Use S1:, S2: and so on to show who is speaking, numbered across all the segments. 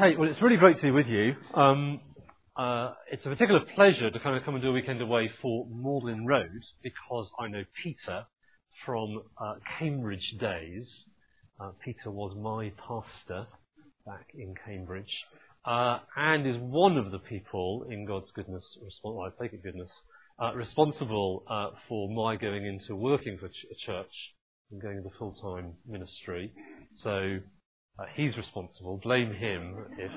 S1: Hey, well, it's really great to be with you. Um, uh, it's a particular pleasure to kind of come and do a weekend away for Magdalen Road because I know Peter from uh, Cambridge days. Uh, Peter was my pastor back in Cambridge uh, and is one of the people in God's goodness, well, I take it goodness, uh, responsible uh, for my going into working for ch- a church and going into full-time ministry. So uh, he's responsible. Blame him if.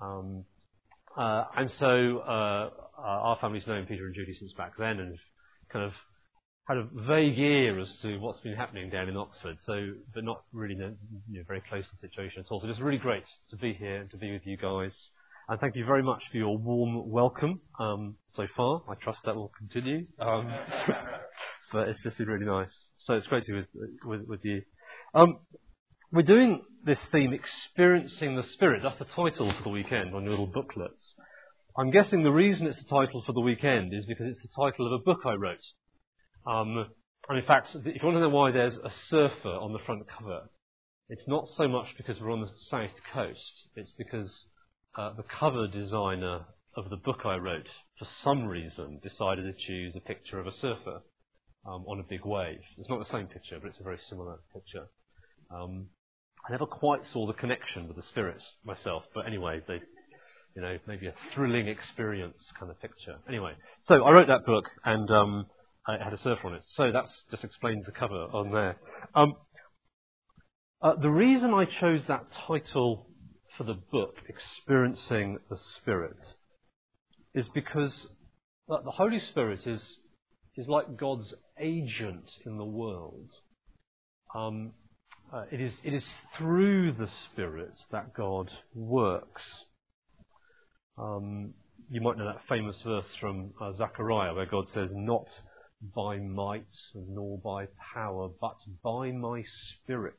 S1: Um, uh, and so uh, our family's known Peter and Judy since back then, and kind of had a vague ear as to what's been happening down in Oxford. So, but not really you know, very close to the situation at all. So it's really great to be here and to be with you guys. And thank you very much for your warm welcome um, so far. I trust that will continue. Um, but it's just been really nice. So it's great to be with, with, with you. Um, we're doing this theme, Experiencing the Spirit. That's the title for the weekend on your little booklets. I'm guessing the reason it's the title for the weekend is because it's the title of a book I wrote. Um, and in fact, if you want to know why there's a surfer on the front cover, it's not so much because we're on the south coast, it's because uh, the cover designer of the book I wrote, for some reason, decided to choose a picture of a surfer um, on a big wave. It's not the same picture, but it's a very similar picture. Um, I never quite saw the connection with the spirits myself, but anyway, they, you know, maybe a thrilling experience kind of picture. Anyway, so I wrote that book and um, I had a surfer on it. So that just explains the cover on there. Um, uh, the reason I chose that title for the book, Experiencing the Spirit, is because the Holy Spirit is, is like God's agent in the world. Um, uh, it, is, it is through the Spirit that God works. Um, you might know that famous verse from uh, Zechariah where God says, Not by might nor by power, but by my Spirit.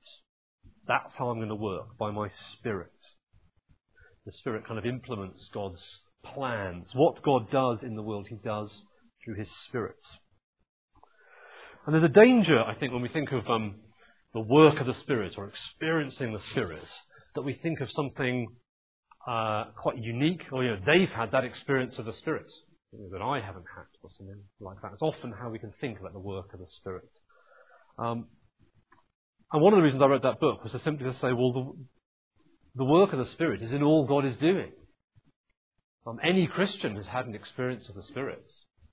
S1: That's how I'm going to work, by my Spirit. The Spirit kind of implements God's plans. What God does in the world, He does through His Spirit. And there's a danger, I think, when we think of um, the work of the Spirit or experiencing the Spirit, that we think of something uh, quite unique, or you know, they've had that experience of the Spirit that I haven't had, or something like that. It's often how we can think about the work of the Spirit. Um, and one of the reasons I wrote that book was to simply to say, well, the, the work of the Spirit is in all God is doing. Um, any Christian has had an experience of the Spirit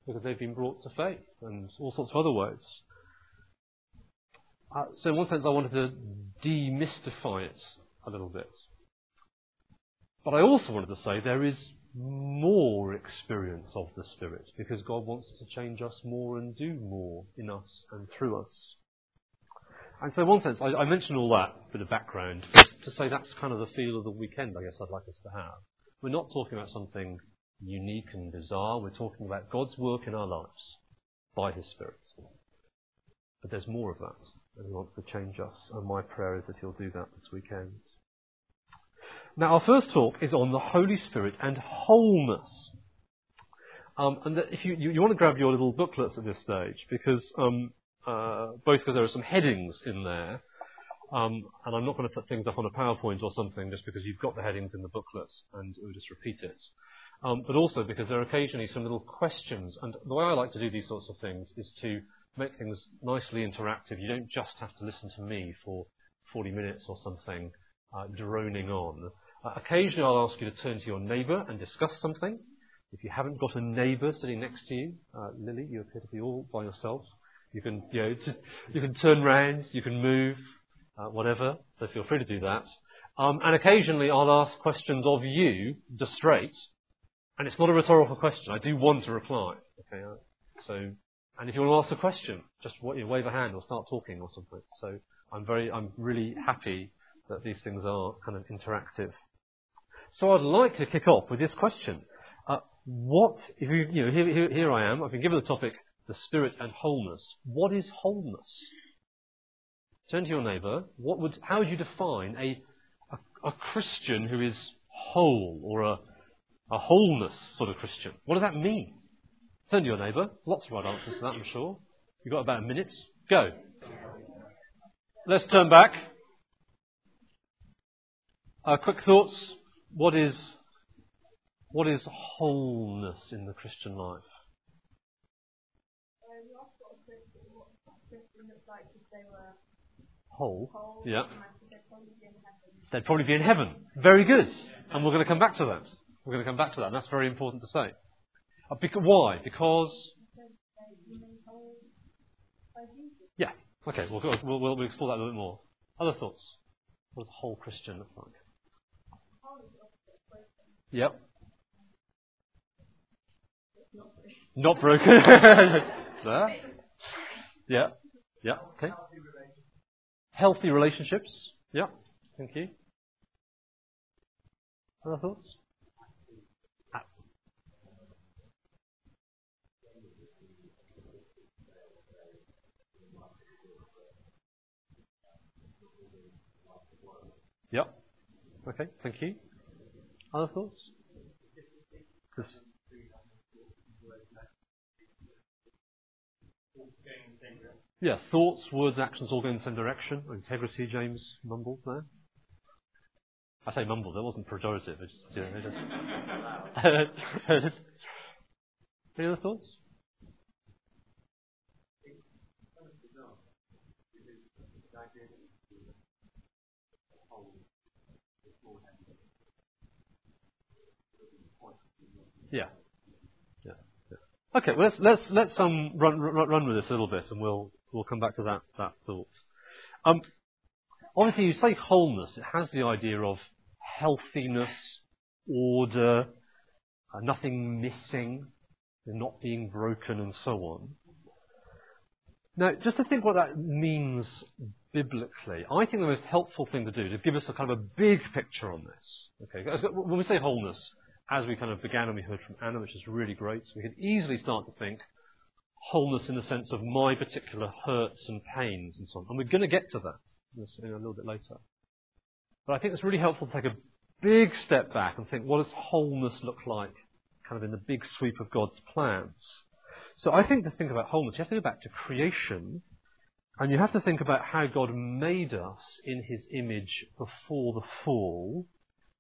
S1: because they've been brought to faith and all sorts of other ways. Uh, so in one sense, I wanted to demystify it a little bit. But I also wanted to say there is more experience of the Spirit because God wants to change us more and do more in us and through us. And so in one sense, I, I mentioned all that bit of background to say that's kind of the feel of the weekend I guess I'd like us to have. We're not talking about something unique and bizarre. We're talking about God's work in our lives by His Spirit. But there's more of that and He wants to change us. And my prayer is that He'll do that this weekend. Now, our first talk is on the Holy Spirit and wholeness. Um, and if you, you, you, want to grab your little booklets at this stage, because um, uh, both because there are some headings in there, um, and I'm not going to put things up on a PowerPoint or something just because you've got the headings in the booklets and we'll just repeat it. Um, but also because there are occasionally some little questions, and the way I like to do these sorts of things is to make things nicely interactive. You don't just have to listen to me for 40 minutes or something uh, droning on. Uh, occasionally I'll ask you to turn to your neighbour and discuss something. If you haven't got a neighbour sitting next to you, uh, Lily, you appear to be all by yourself. You can, you know, t- you can turn round, you can move, uh, whatever. So feel free to do that. Um, and occasionally I'll ask questions of you, just straight, and it's not a rhetorical question. I do want a reply. Okay, uh, so and if you want to ask a question, just you know, wave a hand or start talking or something. So I'm very, I'm really happy that these things are kind of interactive. So I'd like to kick off with this question. Uh, what, if you, you know, here, here, here I am, I've been given the topic, the spirit and wholeness. What is wholeness? Turn to your neighbour. What would, how would you define a, a, a Christian who is whole or a, a wholeness sort of Christian? What does that mean? Turn to your neighbour. Lots of right answers to that, I'm sure. You've got about a minute. Go. Let's turn back. Uh, quick thoughts. What is what is wholeness in the Christian life? Whole. Yeah. They'd probably be in heaven. Very good. And we're going to come back to that. We're going to come back to that. And that's very important to say. Uh, because, why? Because. Yeah. Okay. We'll, we'll, we'll, explore that a little bit more. Other thoughts? What does a whole Christian look like? Yep. Not broken. there. Yeah. Yeah. Okay. Healthy relationships. Yeah. Thank you. Other thoughts? Yep. Okay, thank you. Other thoughts? Yeah, thoughts, words, actions all go in the same direction. Integrity, James mumbled there. I say mumbled, it wasn't pejorative. It just, you know, it just Any other thoughts? Yeah. Yeah. yeah. Okay, well, let's let's let's um run, run run with this a little bit, and we'll we'll come back to that that thought. Um, obviously, you say wholeness. It has the idea of healthiness, order, uh, nothing missing, not being broken, and so on. Now, just to think what that means biblically, I think the most helpful thing to do to give us a kind of a big picture on this. Okay, when we say wholeness, as we kind of began and we heard from Anna, which is really great, so we can easily start to think wholeness in the sense of my particular hurts and pains and so on. And we're going to get to that a little bit later. But I think it's really helpful to take a big step back and think, what does wholeness look like kind of in the big sweep of God's plans? So I think to think about wholeness, you have to go back to creation and you have to think about how God made us in his image before the fall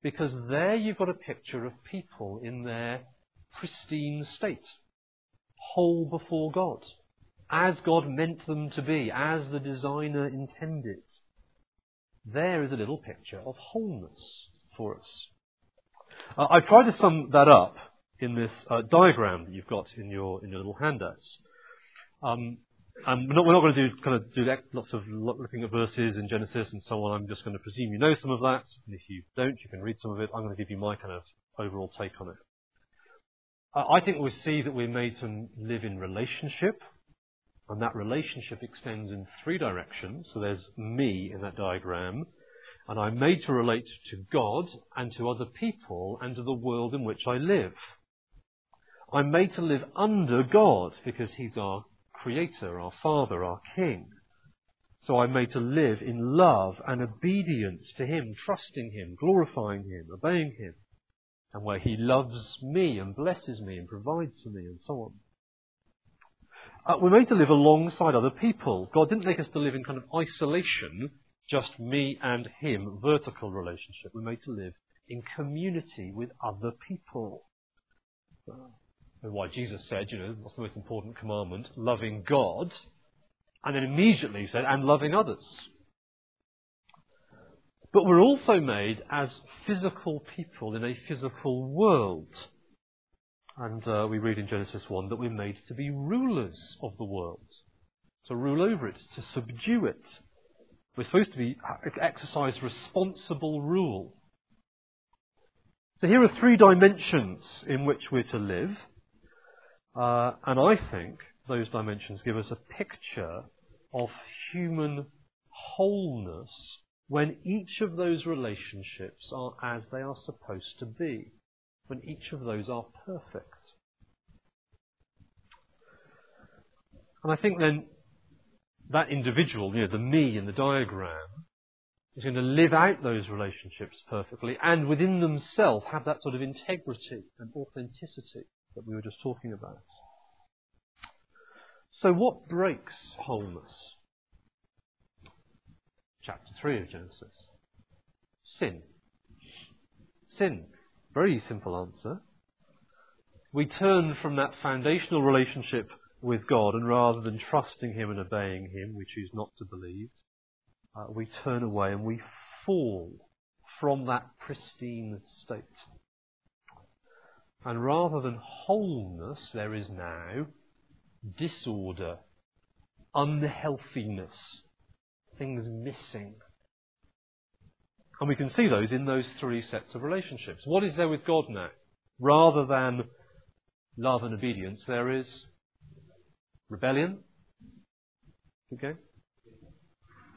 S1: because there you've got a picture of people in their pristine state, whole before God, as God meant them to be, as the designer intended. There is a little picture of wholeness for us. Uh, I've tried to sum that up in this uh, diagram that you've got in your in your little handouts. Um, um, we're, not, we're not going to do kind of do lots of looking at verses in Genesis and so on. I'm just going to presume you know some of that. And if you don't, you can read some of it. I'm going to give you my kind of overall take on it. I think we see that we're made to live in relationship, and that relationship extends in three directions. So there's me in that diagram, and I'm made to relate to God and to other people and to the world in which I live. I'm made to live under God because He's our Creator, our Father, our King. So I'm made to live in love and obedience to Him, trusting Him, glorifying Him, obeying Him, and where He loves me and blesses me and provides for me and so on. Uh, we're made to live alongside other people. God didn't make us to live in kind of isolation, just me and Him, vertical relationship. We're made to live in community with other people. Why Jesus said, you know, what's the most important commandment? Loving God. And then immediately said, and loving others. But we're also made as physical people in a physical world. And uh, we read in Genesis 1 that we're made to be rulers of the world, to rule over it, to subdue it. We're supposed to be uh, exercise responsible rule. So here are three dimensions in which we're to live. Uh, and I think those dimensions give us a picture of human wholeness when each of those relationships are as they are supposed to be, when each of those are perfect. And I think then that individual, you know, the me in the diagram, is going to live out those relationships perfectly and within themselves have that sort of integrity and authenticity that we were just talking about. So, what breaks wholeness? Chapter 3 of Genesis. Sin. Sin. Very simple answer. We turn from that foundational relationship with God, and rather than trusting Him and obeying Him, we choose not to believe. Uh, we turn away and we fall from that pristine state. And rather than wholeness, there is now disorder, unhealthiness, things missing. And we can see those in those three sets of relationships. What is there with God now? Rather than love and obedience, there is rebellion. Okay?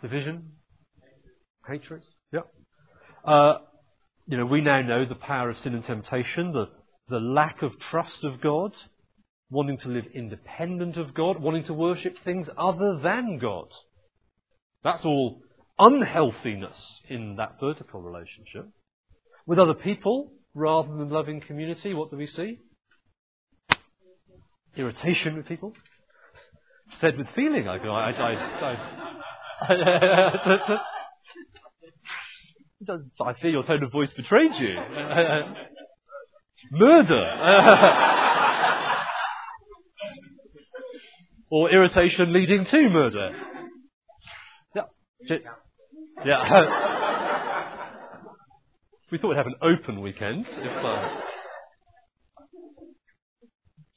S1: Division. Hatred. Yeah. Uh, you know, we now know the power of sin and temptation, the, the lack of trust of God, wanting to live independent of God, wanting to worship things other than God. That's all unhealthiness in that vertical relationship. With other people, rather than loving community, what do we see? Irritation with people. Said with feeling, I, I, I, I I fear your tone of voice betrayed you. murder. or irritation leading to murder. Yeah. Yeah. we thought we'd have an open weekend. If, uh,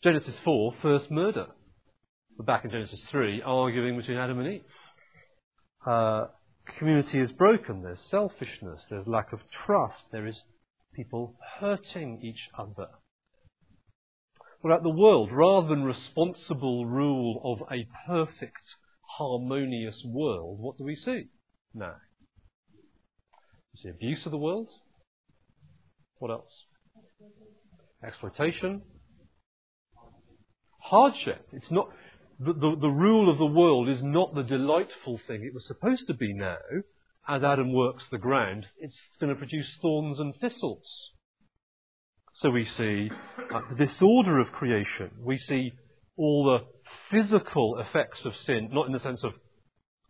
S1: Genesis 4, first murder. We're back in Genesis 3, arguing between Adam and Eve. Uh, community is broken. There's selfishness. There's lack of trust. There is people hurting each other. About the world? Rather than responsible rule of a perfect, harmonious world, what do we see now? We see abuse of the world. What else? Exploitation. Hardship. It's not, the, the, the rule of the world is not the delightful thing it was supposed to be now. As Adam works the ground, it's going to produce thorns and thistles. So we see uh, the disorder of creation. We see all the physical effects of sin, not in the sense of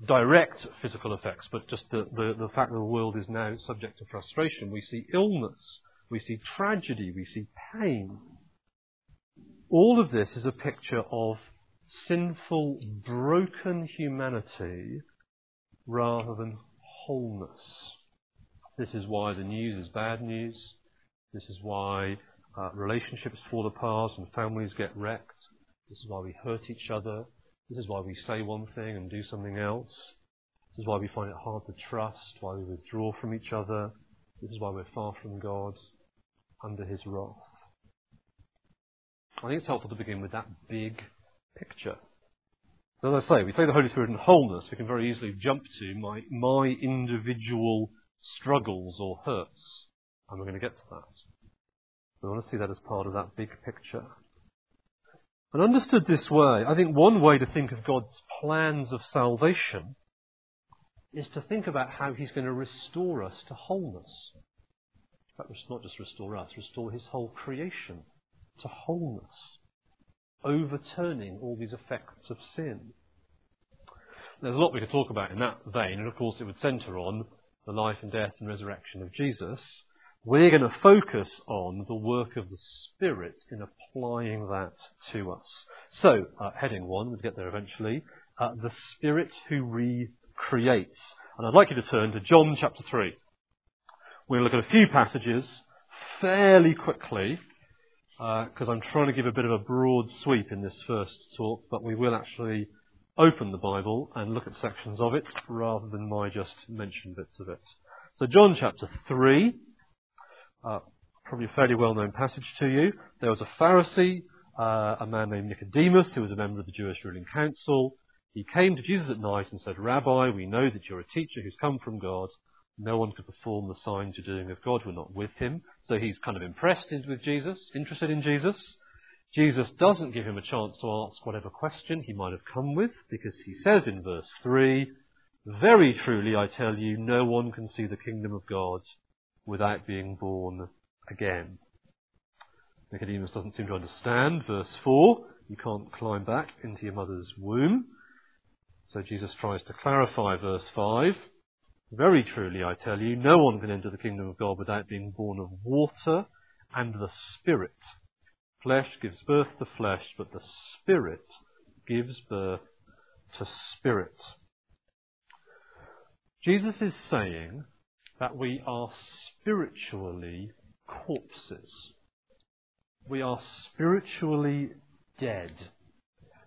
S1: direct physical effects, but just the, the, the fact that the world is now subject to frustration. We see illness. We see tragedy. We see pain. All of this is a picture of sinful, broken humanity rather than wholeness. This is why the news is bad news. This is why uh, relationships fall apart and families get wrecked. This is why we hurt each other. This is why we say one thing and do something else. This is why we find it hard to trust, why we withdraw from each other. This is why we're far from God, under His wrath. I think it's helpful to begin with that big picture. As I say, we say the Holy Spirit in wholeness, we can very easily jump to my, my individual struggles or hurts. And we're going to get to that. We want to see that as part of that big picture. And understood this way, I think one way to think of God's plans of salvation is to think about how He's going to restore us to wholeness. In fact, not just restore us, restore His whole creation to wholeness overturning all these effects of sin. There's a lot we could talk about in that vein, and of course it would centre on the life and death and resurrection of Jesus. We're going to focus on the work of the Spirit in applying that to us. So, uh, heading one, we'll get there eventually, uh, the Spirit who recreates. And I'd like you to turn to John chapter 3. We're going to look at a few passages fairly quickly because uh, I'm trying to give a bit of a broad sweep in this first talk, but we will actually open the Bible and look at sections of it rather than my just mention bits of it. So John chapter 3, uh, probably a fairly well-known passage to you. There was a Pharisee, uh, a man named Nicodemus, who was a member of the Jewish ruling council. He came to Jesus at night and said, Rabbi, we know that you're a teacher who's come from God. No one could perform the signs you're doing if God were not with him. So he's kind of impressed with Jesus, interested in Jesus. Jesus doesn't give him a chance to ask whatever question he might have come with, because he says in verse 3, Very truly I tell you, no one can see the kingdom of God without being born again. Nicodemus doesn't seem to understand. Verse 4, you can't climb back into your mother's womb. So Jesus tries to clarify verse 5. Very truly, I tell you, no one can enter the kingdom of God without being born of water and the Spirit. Flesh gives birth to flesh, but the Spirit gives birth to spirit. Jesus is saying that we are spiritually corpses. We are spiritually dead.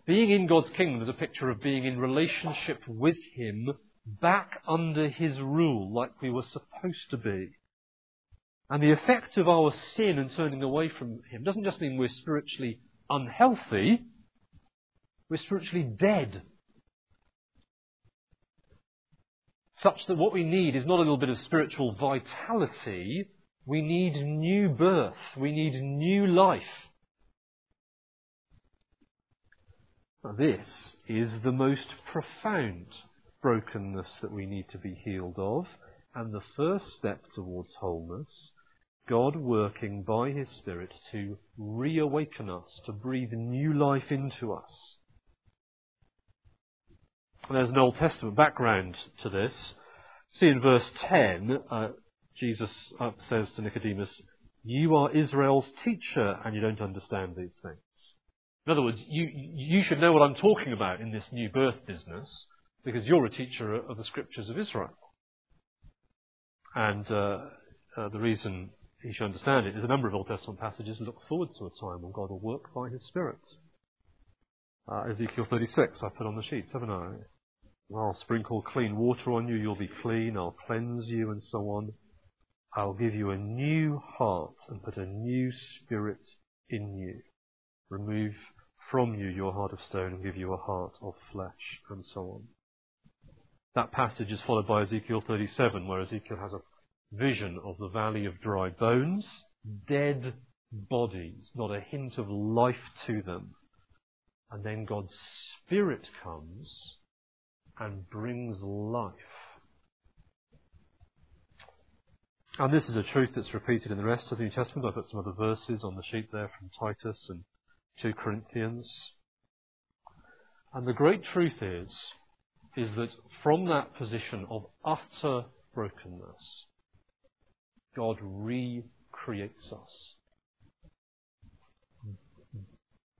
S1: Being in God's kingdom is a picture of being in relationship with Him, back under His rule, like we were supposed to be. And the effect of our sin and turning away from Him doesn't just mean we're spiritually unhealthy, we're spiritually dead. Such that what we need is not a little bit of spiritual vitality, we need new birth, we need new life. This is the most profound brokenness that we need to be healed of, and the first step towards wholeness, God working by His Spirit to reawaken us, to breathe new life into us. And there's an Old Testament background to this. See in verse 10, uh, Jesus uh, says to Nicodemus, You are Israel's teacher and you don't understand these things. In other words, you, you should know what I'm talking about in this new birth business because you're a teacher of the scriptures of Israel. And uh, uh, the reason you should understand it is a number of Old Testament passages look forward to a time when God will work by His Spirit. Uh, Ezekiel 36, I put on the sheets, haven't I? I'll sprinkle clean water on you, you'll be clean, I'll cleanse you, and so on. I'll give you a new heart and put a new spirit in you. Remove from you your heart of stone and give you a heart of flesh, and so on. That passage is followed by Ezekiel 37, where Ezekiel has a vision of the valley of dry bones, dead bodies, not a hint of life to them. And then God's Spirit comes and brings life. And this is a truth that's repeated in the rest of the New Testament. I put some other verses on the sheet there from Titus and 2 Corinthians. And the great truth is, is that from that position of utter brokenness, God recreates us.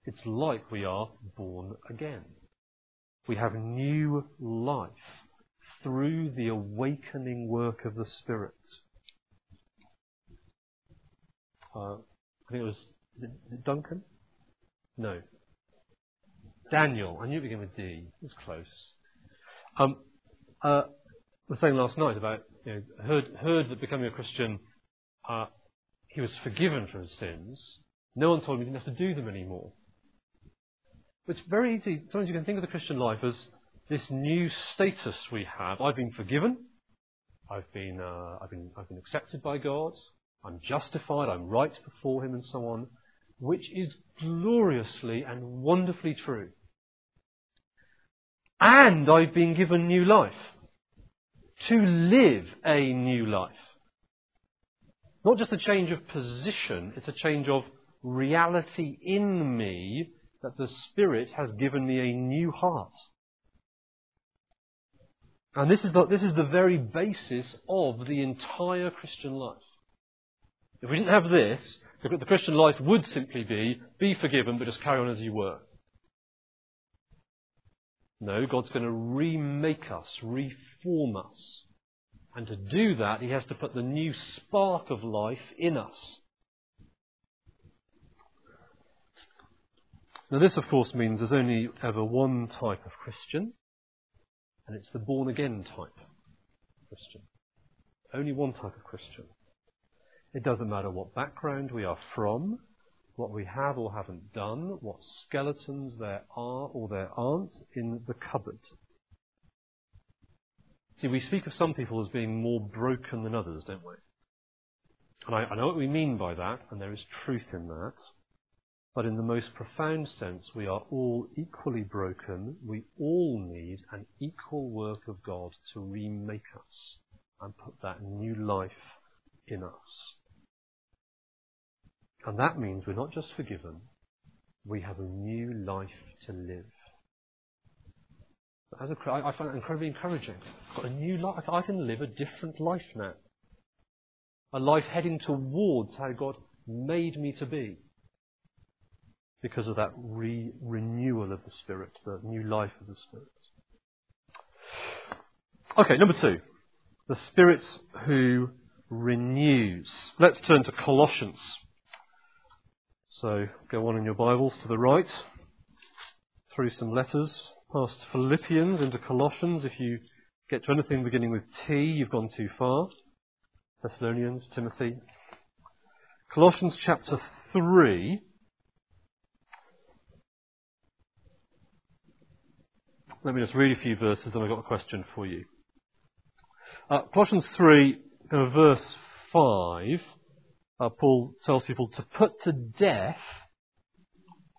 S1: It's like we are born again. We have new life through the awakening work of the Spirit. Uh, I think it was, it Duncan? No. Daniel. I knew it began with D. It was close. Um, uh, was saying last night about, you know, heard, heard that becoming a Christian, uh, he was forgiven for his sins. No one told him he didn't have to do them anymore. It's very easy. Sometimes you can think of the Christian life as this new status we have. I've been forgiven. I've been, uh, I've been, I've been accepted by God. I'm justified. I'm right before Him, and so on, which is gloriously and wonderfully true. And I've been given new life to live a new life. Not just a change of position; it's a change of reality in me that the Spirit has given me a new heart. And this is the, this is the very basis of the entire Christian life. If we didn't have this, the, the Christian life would simply be be forgiven, but just carry on as you were. No, God's going to remake us, reform us. And to do that, He has to put the new spark of life in us. Now, this, of course, means there's only ever one type of Christian, and it's the born again type Christian. Only one type of Christian. It doesn't matter what background we are from, what we have or haven't done, what skeletons there are or there aren't in the cupboard. See, we speak of some people as being more broken than others, don't we? And I, I know what we mean by that, and there is truth in that. But in the most profound sense, we are all equally broken. We all need an equal work of God to remake us and put that new life in us. And that means we're not just forgiven, we have a new life to live. As a, I find that incredibly encouraging. I've got a new life. I can live a different life now. A life heading towards how God made me to be. Because of that re- renewal of the Spirit, the new life of the Spirit. Okay, number two. The Spirit who renews. Let's turn to Colossians. So go on in your Bibles to the right, through some letters, past Philippians into Colossians. If you get to anything beginning with T, you've gone too far. Thessalonians, Timothy. Colossians chapter 3. Let me just read a few verses, and I've got a question for you. Uh, Colossians 3, uh, verse 5, uh, Paul tells people to put to death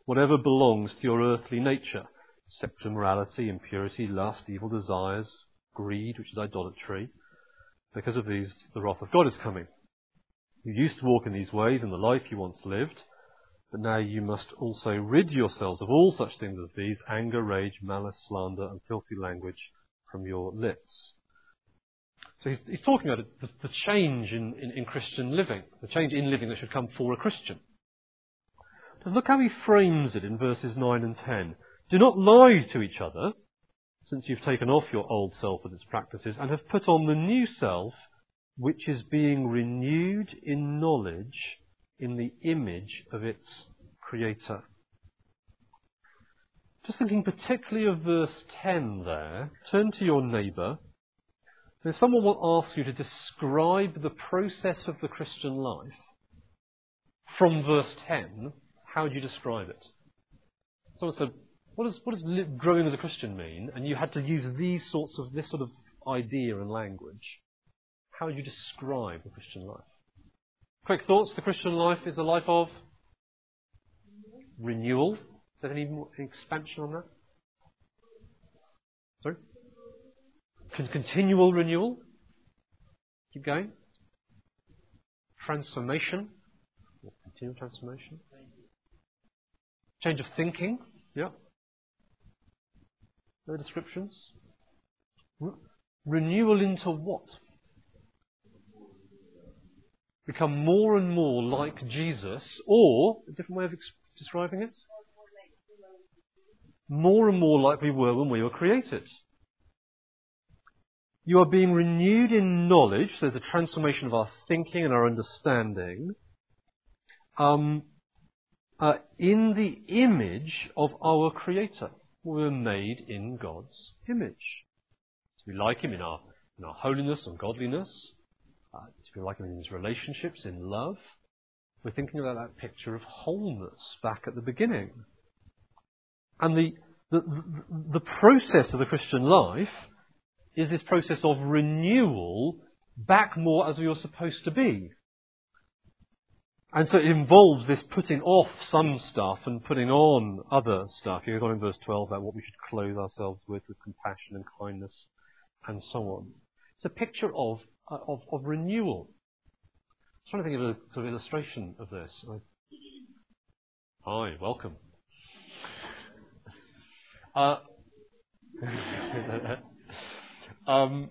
S1: whatever belongs to your earthly nature sexual morality, impurity, lust, evil desires, greed, which is idolatry. Because of these, the wrath of God is coming. You used to walk in these ways in the life you once lived, but now you must also rid yourselves of all such things as these anger, rage, malice, slander, and filthy language from your lips. So he's, he's talking about the, the change in, in, in, Christian living, the change in living that should come for a Christian. Just look how he frames it in verses 9 and 10. Do not lie to each other, since you've taken off your old self with its practices, and have put on the new self, which is being renewed in knowledge in the image of its creator. Just thinking particularly of verse 10 there, turn to your neighbour if someone will ask you to describe the process of the Christian life from verse 10, how would you describe it? Someone said, what does, what does growing as a Christian mean? And you had to use these sorts of, this sort of idea and language. How would you describe the Christian life? Quick thoughts. The Christian life is a life of renewal. Is there any more expansion on that? Continual renewal. Keep going. Transformation. Continual transformation. Change of thinking. Yeah. No descriptions. Re- renewal into what? Become more and more like Jesus, or a different way of ex- describing it? More and more like we were when we were created. You are being renewed in knowledge, so the transformation of our thinking and our understanding, um, uh, in the image of our Creator. We were made in God's image. To be like Him in our, in our holiness and godliness, uh, to be like Him in His relationships, in love. We're thinking about that picture of wholeness back at the beginning. And the, the, the process of the Christian life is this process of renewal back more as we were supposed to be. And so it involves this putting off some stuff and putting on other stuff. You've got in verse 12 about what we should clothe ourselves with, with compassion and kindness and so on. It's a picture of, uh, of, of renewal. I'm trying to think of a sort of illustration of this. Hi, welcome. Uh, Um,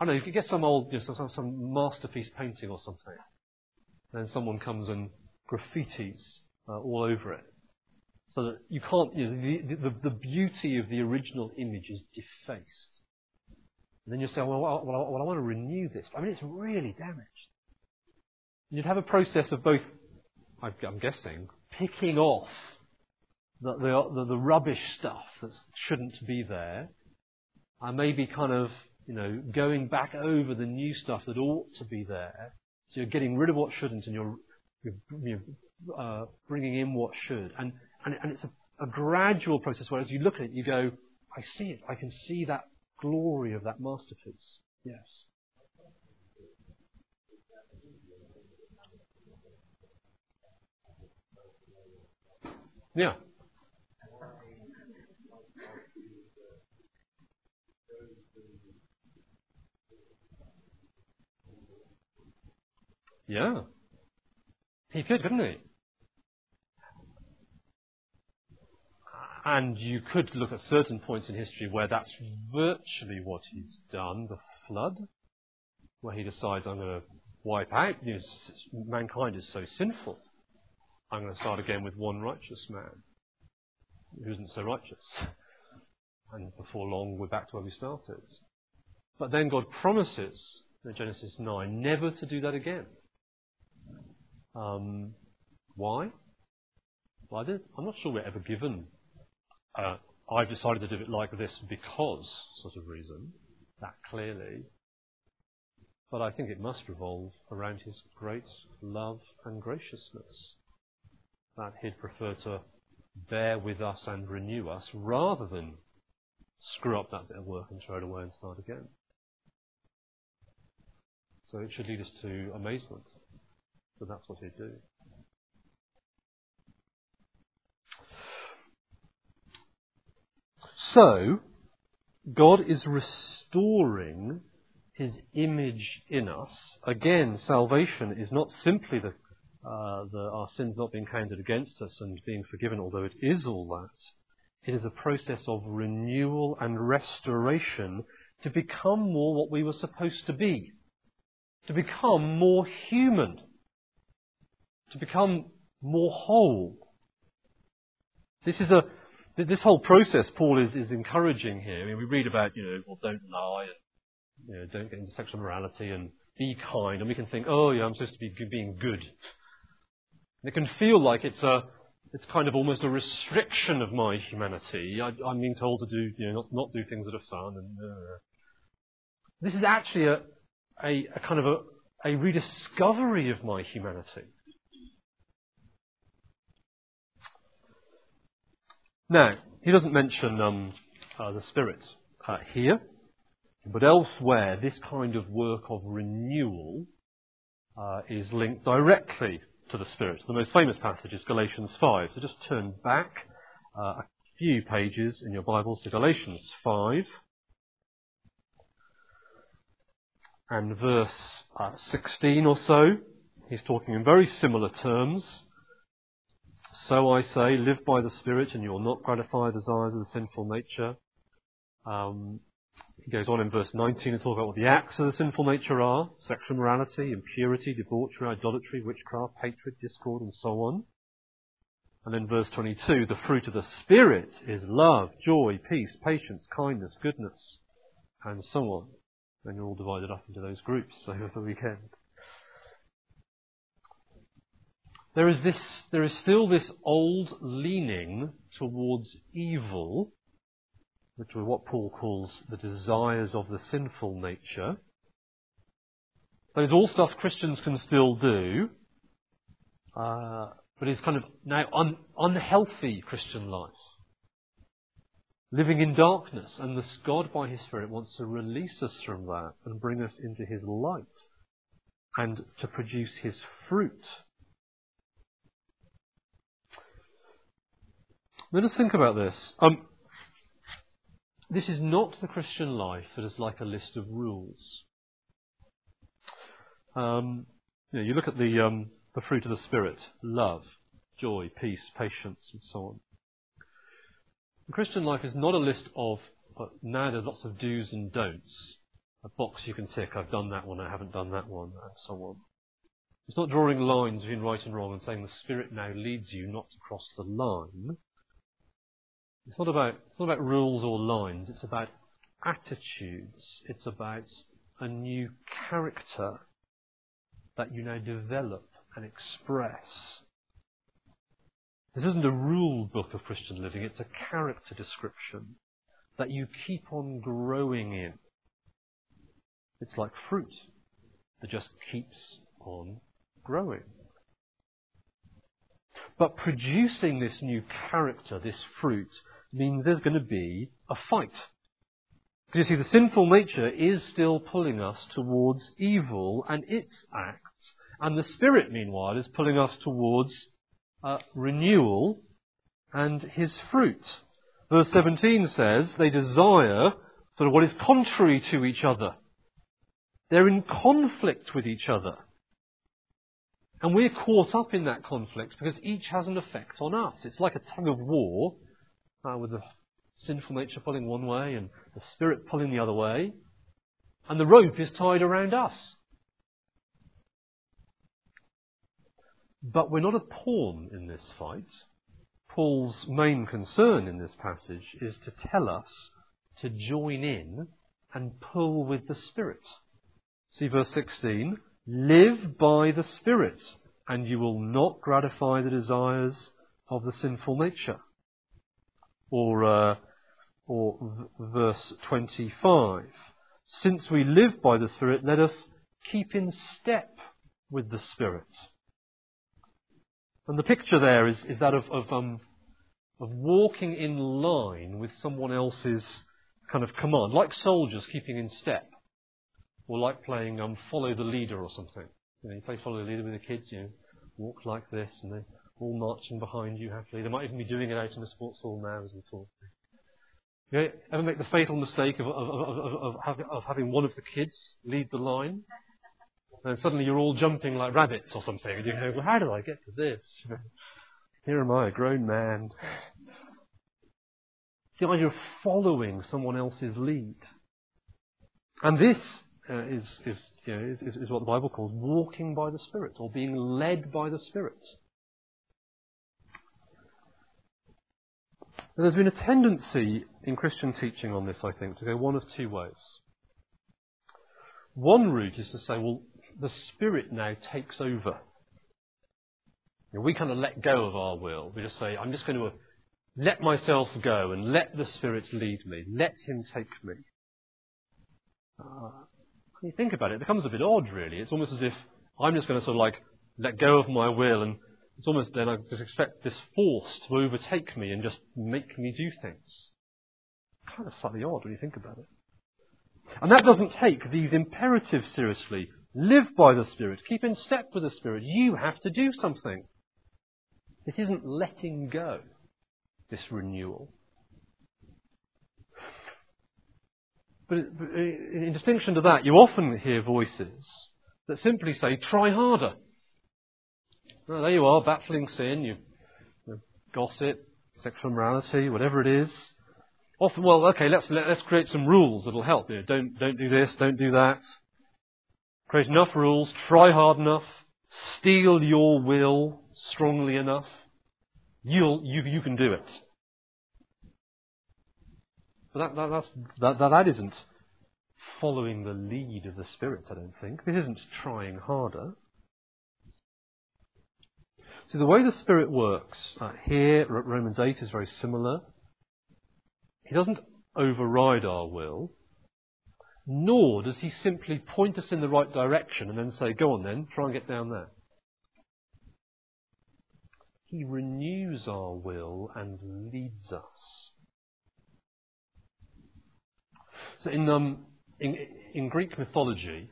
S1: I don't know, you could get some old, you know, some, some masterpiece painting or something. And someone comes and graffitis uh, all over it. So that you can't, you know, the, the, the, beauty of the original image is defaced. And then you say, well, well, well, well, I want to renew this. I mean, it's really damaged. You'd have a process of both, I'm guessing, picking off the, the, the rubbish stuff that shouldn't be there, I may be kind of, you know, going back over the new stuff that ought to be there. So you're getting rid of what shouldn't and you're, you're uh, bringing in what should. And, and, and it's a, a gradual process where as you look at it, you go, I see it. I can see that glory of that masterpiece. Yes. Yeah. Yeah. He could, couldn't he? and you could look at certain points in history where that's virtually what he's done, the flood, where he decides, I'm going to wipe out, you know, mankind is so sinful. I'm going to start again with one righteous man who isn't so righteous. And before long, we're back to where we started. But then God promises in Genesis 9 never to do that again. Um, why? Well, I am not sure we're ever given. Uh, I've decided to do it like this because sort of reason, that clearly. But I think it must revolve around his great love and graciousness. That he'd prefer to bear with us and renew us rather than screw up that bit of work and throw it away and start again. So it should lead us to amazement that that's what he'd do. So, God is restoring his image in us. Again, salvation is not simply the, uh, the, our sins not being counted against us and being forgiven, although it is all that. It is a process of renewal and restoration to become more what we were supposed to be, to become more human, to become more whole. This is a this whole process Paul is, is encouraging here. I mean, we read about, you know, well, don't lie and you know, don't get into sexual morality and be kind, and we can think, oh, yeah, I'm supposed to be being good. And it can feel like it's a, it's kind of almost a restriction of my humanity. I, am being told to do, you know, not, not do things that are fun. And uh. this is actually a, a, a kind of a, a rediscovery of my humanity. Now, he doesn't mention um, uh, the Spirit uh, here, but elsewhere, this kind of work of renewal uh, is linked directly to the Spirit. The most famous passage is Galatians 5. So just turn back uh, a few pages in your Bibles to Galatians 5 and verse uh, 16 or so. He's talking in very similar terms so I say, live by the Spirit, and you will not gratify the desires of the sinful nature. Um, he goes on in verse 19 to talk about what the acts of the sinful nature are sexual morality, impurity, debauchery, idolatry, witchcraft, hatred, discord, and so on. And then verse 22 the fruit of the Spirit is love, joy, peace, patience, kindness, goodness, and so on. And you're all divided up into those groups over the weekend. There is, this, there is still this old leaning towards evil, which is what Paul calls the desires of the sinful nature. That is all stuff Christians can still do, uh, but it's kind of now un- unhealthy Christian life. Living in darkness, and this God by His Spirit wants to release us from that and bring us into His light and to produce His fruit Let us think about this. Um, this is not the Christian life that is like a list of rules. Um, you, know, you, look at the, um, the fruit of the Spirit love, joy, peace, patience, and so on. The Christian life is not a list of, uh, now there's lots of do's and don'ts. A box you can tick, I've done that one, I haven't done that one, and so on. It's not drawing lines between right and wrong and saying the Spirit now leads you not to cross the line. It's not about, it's not about rules or lines, it's about attitudes. It's about a new character that you now develop and express. This isn't a rule book of Christian living, it's a character description that you keep on growing in. It's like fruit that just keeps on growing. But producing this new character, this fruit, means there's going to be a fight. Because you see, the sinful nature is still pulling us towards evil and its acts. And the Spirit, meanwhile, is pulling us towards uh, renewal and His fruit. Verse 17 says they desire sort of what is contrary to each other. They're in conflict with each other. And we're caught up in that conflict because each has an effect on us. It's like a tug of war uh, with the sinful nature pulling one way and the spirit pulling the other way, and the rope is tied around us. But we're not a pawn in this fight. Paul's main concern in this passage is to tell us to join in and pull with the Spirit. See verse 16. Live by the Spirit, and you will not gratify the desires of the sinful nature. Or, uh, or v- verse 25. Since we live by the Spirit, let us keep in step with the Spirit. And the picture there is, is that of, of, um, of walking in line with someone else's kind of command, like soldiers keeping in step, or like playing um, follow the leader or something. You know, you play follow the leader with the kids, you know, walk like this, and they're all marching behind you happily. They might even be doing it out in the sports hall now as we talk. You ever make the fatal mistake of, of, of, of, having one of the kids lead the line? And suddenly you're all jumping like rabbits or something, and you go, well, how did I get to this? Here am I, a grown man. It's the idea of following someone else's lead. And this uh, is, is, you know, is, is, is what the Bible calls walking by the Spirit, or being led by the Spirit. There's been a tendency in Christian teaching on this, I think, to go one of two ways. One route is to say, well, the Spirit now takes over. You know, we kind of let go of our will. We just say, I'm just going to let myself go and let the Spirit lead me. Let Him take me. Uh, when you think about it, it becomes a bit odd, really. It's almost as if I'm just going to sort of like let go of my will and it's almost then I just expect this force to overtake me and just make me do things. Kind of slightly odd when you think about it. And that doesn't take these imperatives seriously. Live by the Spirit. Keep in step with the Spirit. You have to do something. It isn't letting go, this renewal. But in distinction to that, you often hear voices that simply say, try harder. Well, there you are, battling sin, you, you gossip, sexual immorality, whatever it is. Often, well, okay, let's, let, us let us create some rules that'll help. You know, don't, don't do this, don't do that. Create enough rules, try hard enough, steel your will strongly enough. You'll, you, you can do it. But that, that, that, that, that isn't following the lead of the Spirit, I don't think. This isn't trying harder. See, the way the Spirit works uh, here, Romans 8 is very similar. He doesn't override our will nor does he simply point us in the right direction and then say, go on then, try and get down there. He renews our will and leads us. So in, um, in, in Greek mythology,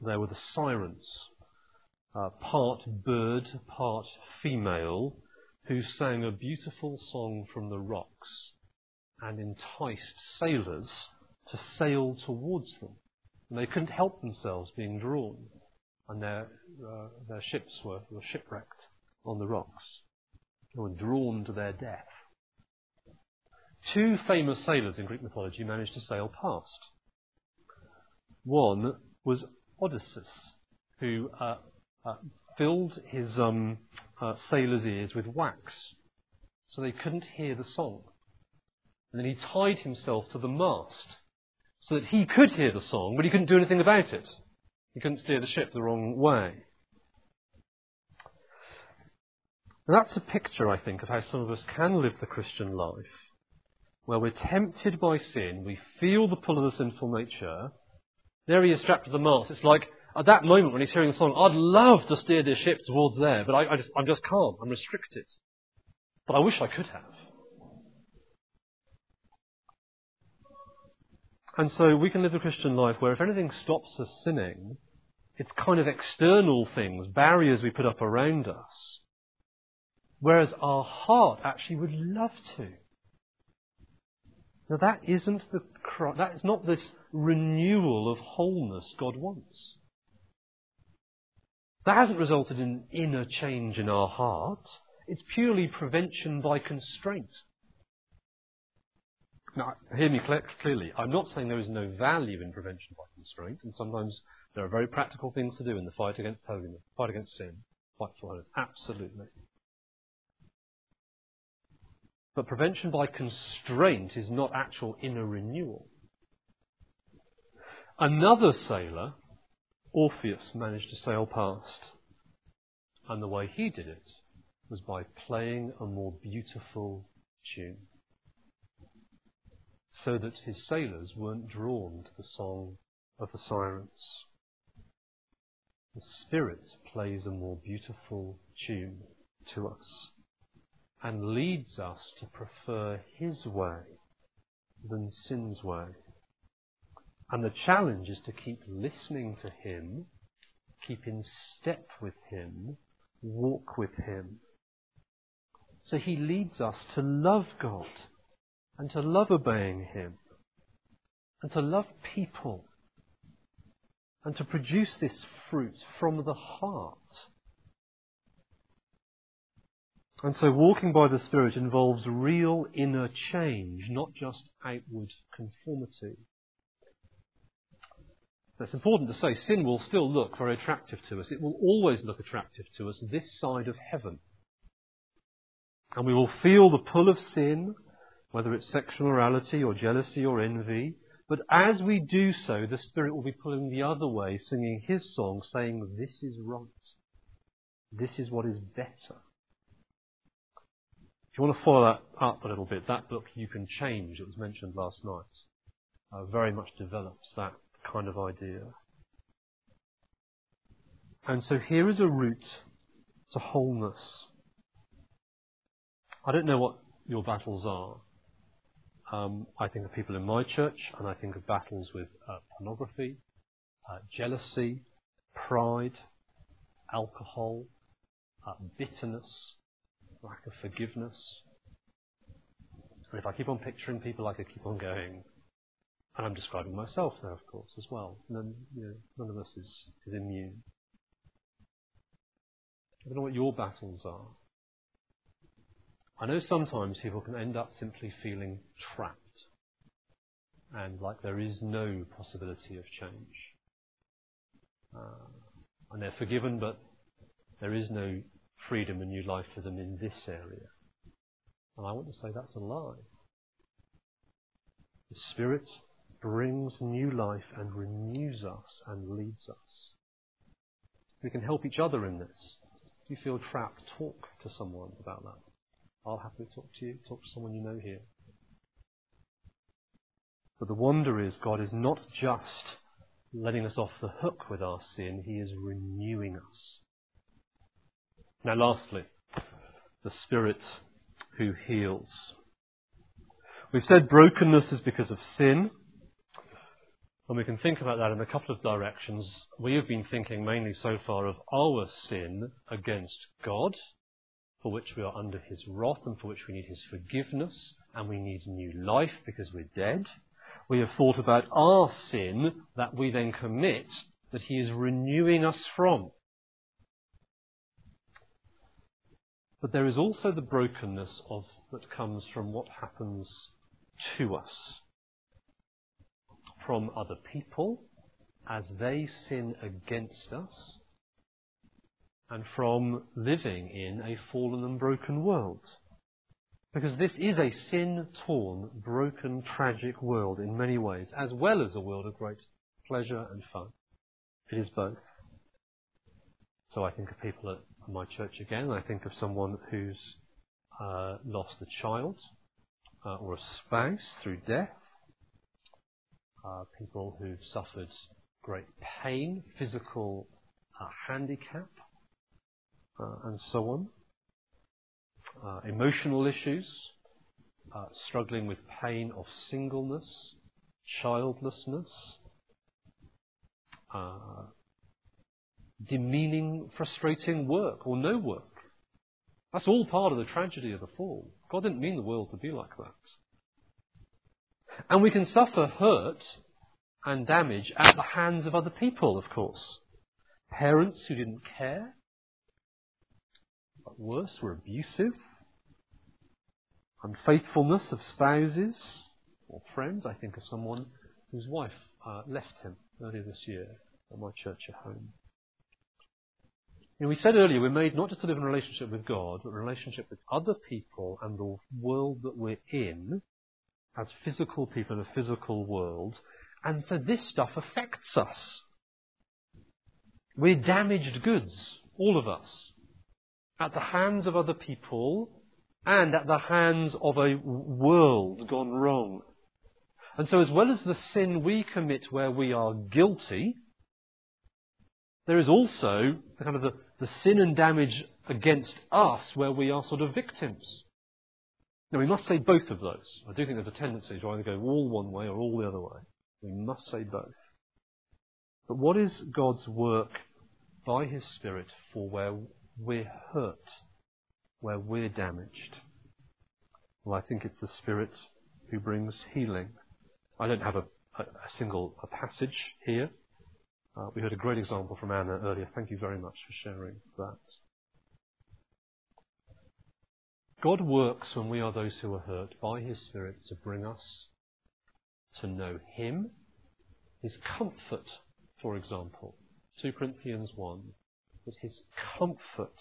S1: there were the sirens, uh, part bird, part female, who sang a beautiful song from the rocks and enticed sailors to sail towards them. And they couldn't help themselves being drawn, and their, uh, their ships were, were shipwrecked on the rocks. They were drawn to their death. Two famous sailors in Greek mythology managed to sail past. One was Odysseus, who uh, uh, filled his um, uh, sailors' ears with wax so they couldn't hear the song. And then he tied himself to the mast so that he could hear the song, but he couldn't do anything about it. He couldn't steer the ship the wrong way. And that's a picture, I think, of how some of us can live the Christian life, where we're tempted by sin, we feel the pull of the sinful nature. There he is strapped to the mast. It's like at that moment when he's hearing the song, I'd love to steer this ship towards there, but I, I just, I'm just can't. I'm restricted. But I wish I could have. And so we can live a Christian life where if anything stops us sinning, it's kind of external things, barriers we put up around us. Whereas our heart actually would love to. Now that isn't the, that is not this renewal of wholeness God wants. That hasn't resulted in inner change in our heart. It's purely prevention by constraint. Now, hear me clearly. I'm not saying there is no value in prevention by constraint, and sometimes there are very practical things to do in the fight against holiness, fight against sin, fight for holiness. Absolutely. But prevention by constraint is not actual inner renewal. Another sailor, Orpheus, managed to sail past, and the way he did it was by playing a more beautiful tune so that his sailors weren't drawn to the song of the sirens. The Spirit plays a more beautiful tune to us and leads us to prefer His way than sin's way. And the challenge is to keep listening to Him, keep in step with Him, walk with Him. So He leads us to love God and to love obeying Him and to love people and to produce this fruit from the heart. And so walking by the Spirit involves real inner change, not just outward conformity. That's important to say. Sin will still look very attractive to us. It will always look attractive to us this side of heaven. And we will feel the pull of sin whether it's sexual morality or jealousy or envy. But as we do so, the Spirit will be pulling the other way, singing His song, saying, This is right. This is what is better. If you want to follow that up a little bit, that book, You Can Change, that was mentioned last night, uh, very much develops that kind of idea. And so here is a route to wholeness. I don't know what your battles are. Um, I think of people in my church, and I think of battles with uh, pornography, uh, jealousy, pride, alcohol, uh, bitterness, lack of forgiveness. And if I keep on picturing people, I could keep on going. And I'm describing myself now, of course, as well. None, you know, none of us is, is immune. I don't know what your battles are. I know sometimes people can end up simply feeling trapped and like there is no possibility of change. Uh, and they're forgiven, but there is no freedom and new life for them in this area. And I want to say that's a lie. The Spirit brings new life and renews us and leads us. We can help each other in this. If you feel trapped, talk to someone about that. I'll happily talk to you, talk to someone you know here. But the wonder is God is not just letting us off the hook with our sin, He is renewing us. Now, lastly, the Spirit who heals. We've said brokenness is because of sin. And we can think about that in a couple of directions. We have been thinking mainly so far of our sin against God for which we are under his wrath and for which we need his forgiveness and we need new life because we're dead. We have thought about our sin that we then commit that he is renewing us from. But there is also the brokenness of that comes from what happens to us. From other people as they sin against us and from living in a fallen and broken world. Because this is a sin torn, broken, tragic world in many ways, as well as a world of great pleasure and fun. It is both. So I think of people at my church again. I think of someone who's uh, lost a child uh, or a spouse through death. Uh, people who've suffered great pain, physical uh, handicap, uh, and so on. Uh, emotional issues, uh, struggling with pain of singleness, childlessness, demeaning, frustrating work or no work. That's all part of the tragedy of the fall. God didn't mean the world to be like that. And we can suffer hurt and damage at the hands of other people, of course. Parents who didn't care, but worse, were abusive, unfaithfulness of spouses, or friends. I think of someone whose wife uh, left him earlier this year at my church at home. You know, we said earlier we're made not just to live in a relationship with God, but relationship with other people and the world that we're in as physical people in a physical world. And so this stuff affects us. We're damaged goods, all of us, at the hands of other people and at the hands of a world gone wrong. And so, as well as the sin we commit where we are guilty, there is also the kind of the, the sin and damage against us where we are sort of victims. Now, we must say both of those. I do think there's a tendency to either go all one way or all the other way. We must say both. But what is God's work by His Spirit for where we're hurt, where we're damaged? Well, I think it's the Spirit who brings healing. I don't have a, a, a single a passage here. Uh, we heard a great example from Anna earlier. Thank you very much for sharing that. God works when we are those who are hurt by His Spirit to bring us to know Him, His comfort, for example. 2 Corinthians 1, that His comfort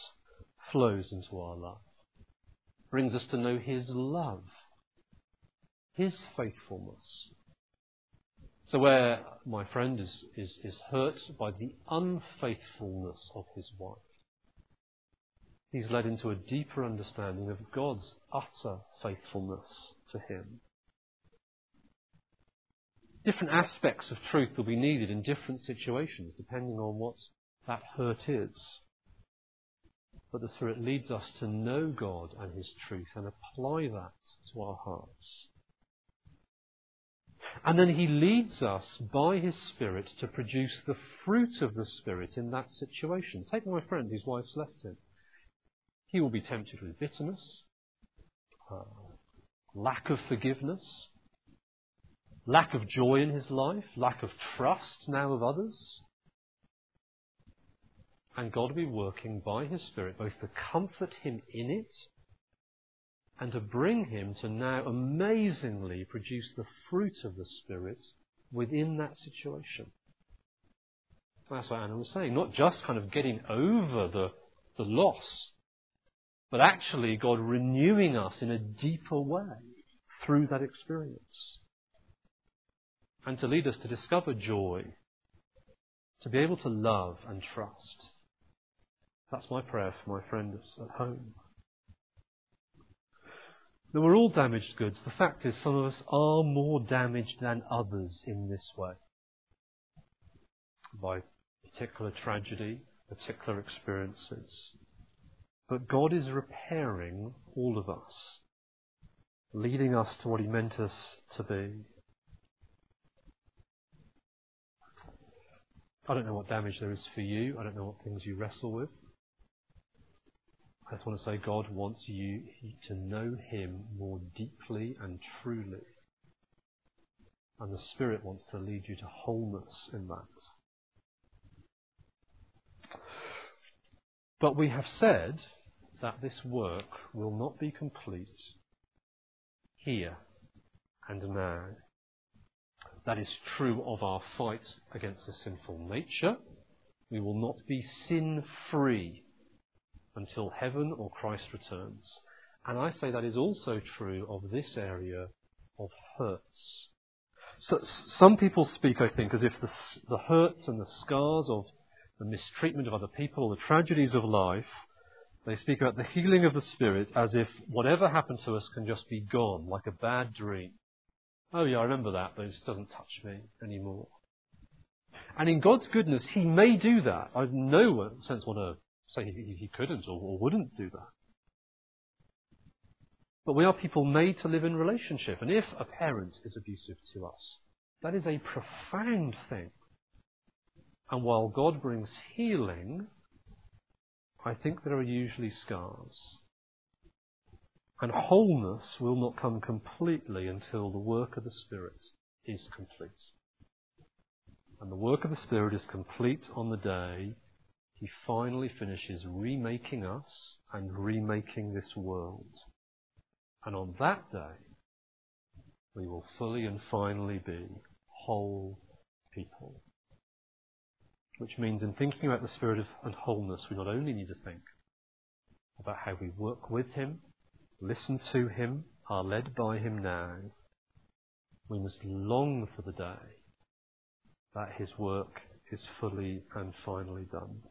S1: flows into our life, brings us to know His love, His faithfulness. So, where my friend is, is, is hurt by the unfaithfulness of his wife, he's led into a deeper understanding of God's utter faithfulness to him. Different aspects of truth will be needed in different situations, depending on what that hurt is. But the Spirit leads us to know God and His truth and apply that to our hearts. And then He leads us by His Spirit to produce the fruit of the Spirit in that situation. Take my friend whose wife's left him. He will be tempted with bitterness, uh, lack of forgiveness, lack of joy in his life, lack of trust now of others. And God will be working by His Spirit both to comfort him in it and to bring him to now amazingly produce the fruit of the Spirit within that situation. That's what Anna was saying. Not just kind of getting over the, the loss, but actually God renewing us in a deeper way through that experience. And to lead us to discover joy, to be able to love and trust. That's my prayer for my friends at home. Now, we're all damaged goods. The fact is, some of us are more damaged than others in this way. By particular tragedy, particular experiences. But God is repairing all of us, leading us to what He meant us to be. I don't know what damage there is for you. I don't know what things you wrestle with. I just want to say God wants you to know Him more deeply and truly. And the Spirit wants to lead you to wholeness in that. But we have said that this work will not be complete here and now. That is true of our fight against the sinful nature. We will not be sin free until heaven or Christ returns. And I say that is also true of this area of hurts. So, some people speak, I think, as if the, the hurts and the scars of the mistreatment of other people the tragedies of life they speak about the healing of the Spirit as if whatever happened to us can just be gone, like a bad dream. Oh, yeah, I remember that, but it just doesn't touch me anymore. And in God's goodness, He may do that. I've no sense want to say He, he couldn't or wouldn't do that. But we are people made to live in relationship. And if a parent is abusive to us, that is a profound thing. And while God brings healing, I think there are usually scars. And wholeness will not come completely until the work of the Spirit is complete. And the work of the Spirit is complete on the day He finally finishes remaking us and remaking this world. And on that day, we will fully and finally be whole people. Which means in thinking about the spirit of and wholeness, we not only need to think about how we work with Him, listen to Him, are led by Him now, we must long for the day that His work is fully and finally done.